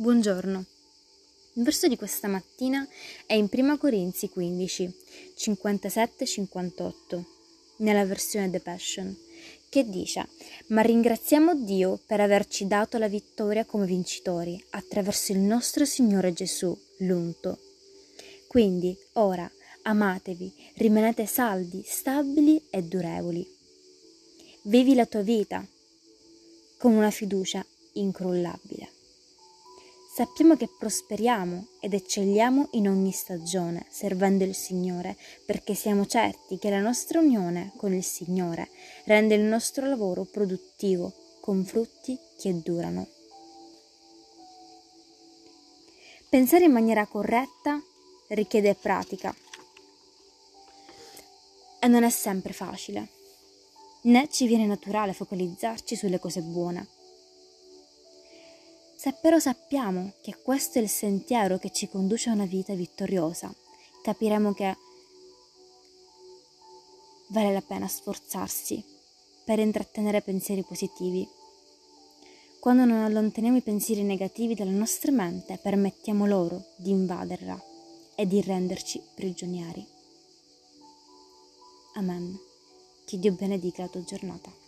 Buongiorno. Il verso di questa mattina è in 1 Corinzi 15, 57-58, nella versione The Passion, che dice: Ma ringraziamo Dio per averci dato la vittoria come vincitori attraverso il nostro Signore Gesù, l'unto. Quindi, ora, amatevi, rimanete saldi, stabili e durevoli. Vivi la tua vita con una fiducia incrollabile. Sappiamo che prosperiamo ed eccelliamo in ogni stagione, servendo il Signore, perché siamo certi che la nostra unione con il Signore rende il nostro lavoro produttivo, con frutti che durano. Pensare in maniera corretta richiede pratica. E non è sempre facile, né ci viene naturale focalizzarci sulle cose buone se però sappiamo che questo è il sentiero che ci conduce a una vita vittoriosa, capiremo che vale la pena sforzarsi per intrattenere pensieri positivi. Quando non allontaniamo i pensieri negativi dalla nostra mente, permettiamo loro di invaderla e di renderci prigionieri. Amen. Che Dio benedica la tua giornata.